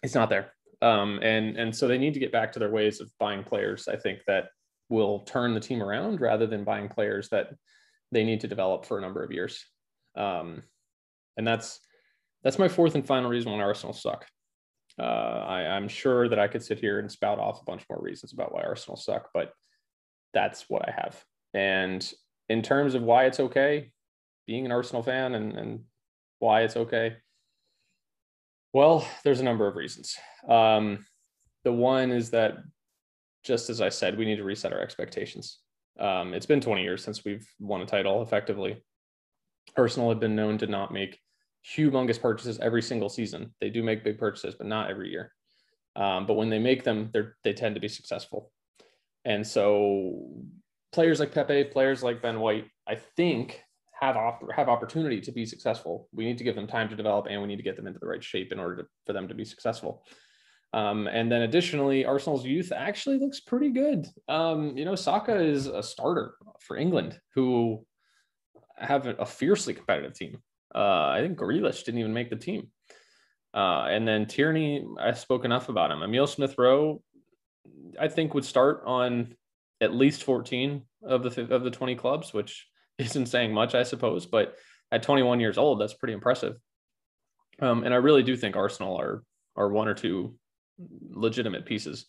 it's not there. Um, and and so they need to get back to their ways of buying players. I think that will turn the team around rather than buying players that they need to develop for a number of years. Um, and that's that's my fourth and final reason why Arsenal suck. Uh, I, I'm sure that I could sit here and spout off a bunch more reasons about why Arsenal suck, but that's what I have. And in terms of why it's okay, being an Arsenal fan and, and why it's okay, well, there's a number of reasons. Um, the one is that, just as I said, we need to reset our expectations. Um, it's been 20 years since we've won a title effectively. Arsenal have been known to not make humongous purchases every single season. They do make big purchases, but not every year. Um, but when they make them, they they tend to be successful. And so players like Pepe, players like Ben White, I think have op- have opportunity to be successful. We need to give them time to develop, and we need to get them into the right shape in order to, for them to be successful. Um, and then additionally, Arsenal's youth actually looks pretty good. Um, you know, Saka is a starter for England who have a, fiercely competitive team. Uh, I think Grealish didn't even make the team. Uh, and then Tierney, I spoke enough about him. Emile Smith Rowe, I think would start on at least 14 of the of the 20 clubs, which isn't saying much, I suppose, but at 21 years old, that's pretty impressive. Um, and I really do think Arsenal are are one or two legitimate pieces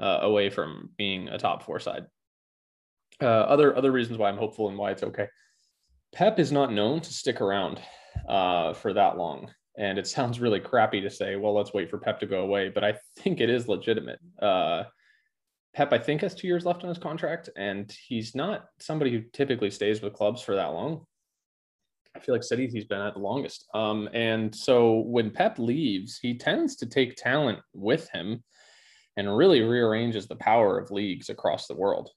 uh, away from being a top four side. Uh, other other reasons why I'm hopeful and why it's okay. Pep is not known to stick around uh, for that long, and it sounds really crappy to say, "Well, let's wait for Pep to go away," but I think it is legitimate. Pep, I think, has two years left on his contract, and he's not somebody who typically stays with clubs for that long. I feel like City he's been at the longest. Um, and so when Pep leaves, he tends to take talent with him and really rearranges the power of leagues across the world.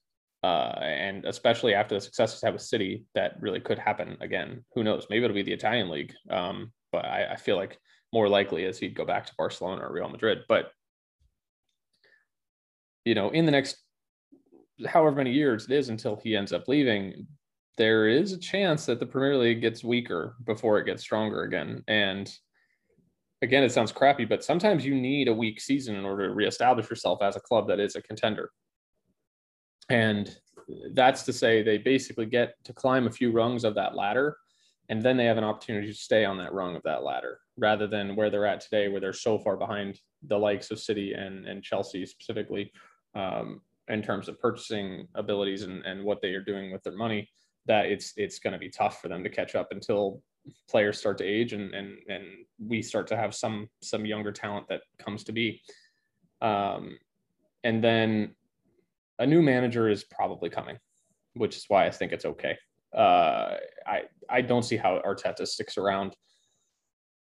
Uh, and especially after the success he's had with City, that really could happen again. Who knows? Maybe it'll be the Italian league. Um, but I, I feel like more likely is he'd go back to Barcelona or Real Madrid. But you know, in the next however many years it is until he ends up leaving, there is a chance that the Premier League gets weaker before it gets stronger again. And again, it sounds crappy, but sometimes you need a weak season in order to reestablish yourself as a club that is a contender. And that's to say, they basically get to climb a few rungs of that ladder, and then they have an opportunity to stay on that rung of that ladder rather than where they're at today, where they're so far behind the likes of City and, and Chelsea specifically um, in terms of purchasing abilities and, and what they are doing with their money that it's it's going to be tough for them to catch up until players start to age and and and we start to have some some younger talent that comes to be. Um, and then a new manager is probably coming which is why i think it's okay. Uh, i i don't see how Arteta sticks around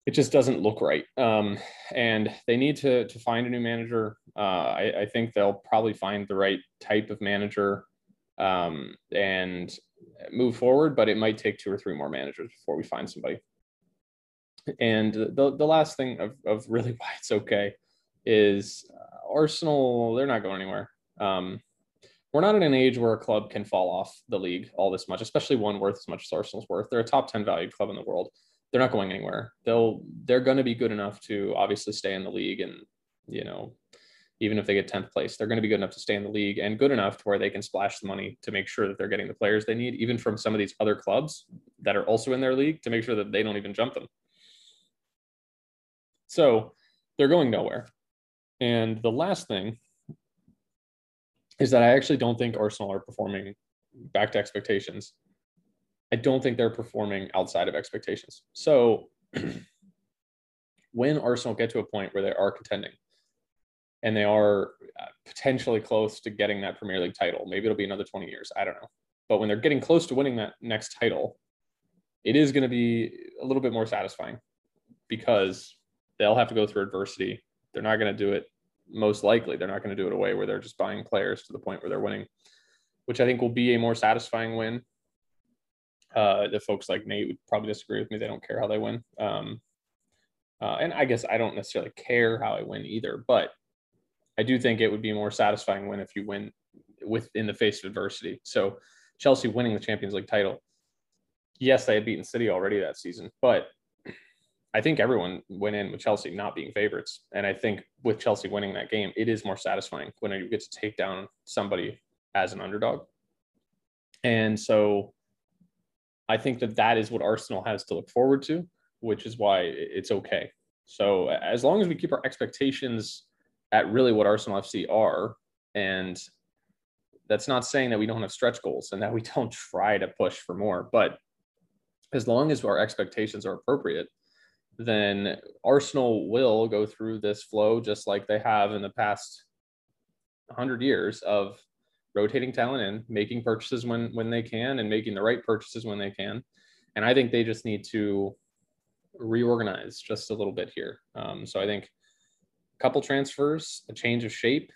it just doesn't look right. Um, and they need to to find a new manager. Uh, I, I, think they'll probably find the right type of manager um, and move forward, but it might take two or three more managers before we find somebody. And the, the last thing of, of really why it's okay is uh, Arsenal, they're not going anywhere. Um, we're not at an age where a club can fall off the league all this much, especially one worth as much as Arsenal's worth. They're a top 10 valued club in the world they're not going anywhere. They'll they're going to be good enough to obviously stay in the league, and you know, even if they get tenth place, they're going to be good enough to stay in the league and good enough to where they can splash the money to make sure that they're getting the players they need, even from some of these other clubs that are also in their league, to make sure that they don't even jump them. So they're going nowhere. And the last thing is that I actually don't think Arsenal are performing back to expectations I don't think they're performing outside of expectations. So when Arsenal get to a point where they are contending and they are uh, potentially close to getting that Premier League title, maybe it'll be another 20 years. I don't know. But when they're getting close to winning that next title, it is going to be a little bit more satisfying because they'll have to go through adversity. They're not going to do it most likely. They're not going to do it away where they're just buying players to the point where they're winning, which I think will be a more satisfying win uh, the folks like Nate would probably disagree with me. They don't care how they win. Um, uh, and I guess I don't necessarily care how I win either, but I do think it would be more satisfying win if you win with in the face of adversity. So Chelsea winning the Champions League title. Yes, they had beaten City already that season, but I think everyone went in with Chelsea not being favorites. And I think with Chelsea winning that game, it is more satisfying when you get to take down somebody as an underdog. And so I think that that is what Arsenal has to look forward to, which is why it's okay. So as long as we keep our expectations at really what Arsenal FC are, and that's not saying that we don't have stretch goals and that we don't try to push for more, but as long as our expectations are appropriate, then Arsenal will go through this flow just like they have in the past 100 years of rotating talent in, making purchases when when they can, and making the right purchases when they can. And I think they just need to reorganize just a little bit here. Um, so I think a couple transfers, a change of shape,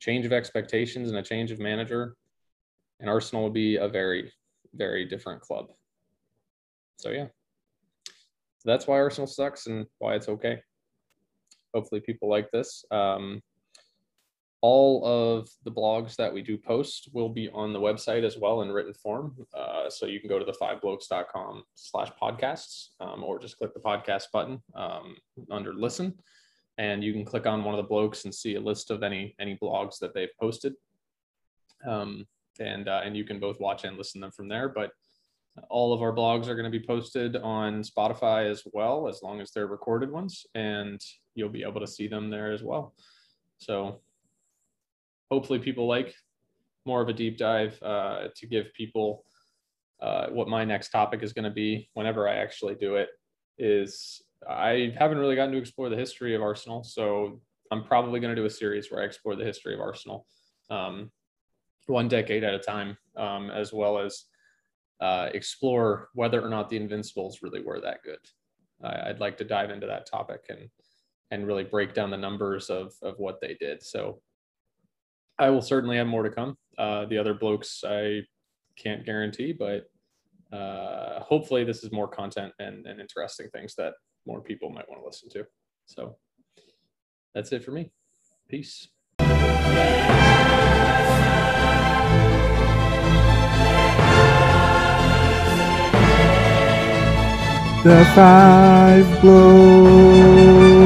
change of expectations, and a change of manager, and Arsenal will be a very, very different club. So yeah, so that's why Arsenal sucks and why it's okay. Hopefully, people like this. Um, all of the blogs that we do post will be on the website as well in written form. Uh, so you can go to the fiveblokes.com slash podcasts um, or just click the podcast button um, under listen. And you can click on one of the blokes and see a list of any any blogs that they've posted. Um, and uh, and you can both watch and listen them from there. But all of our blogs are going to be posted on Spotify as well, as long as they're recorded ones, and you'll be able to see them there as well. So hopefully people like more of a deep dive uh, to give people uh, what my next topic is going to be whenever I actually do it is I haven't really gotten to explore the history of Arsenal. So I'm probably going to do a series where I explore the history of Arsenal. um, one decade at a time, um, as well as uh, explore whether or not the Invincibles really were that good. I, I'd like to dive into that topic and and really break down the numbers of of what they did. So I will certainly have more to come. Uh, the other blokes I can't guarantee, but uh, hopefully this is more content and, and interesting things that more people might want to listen to. So that's it for me. Peace. The five blokes.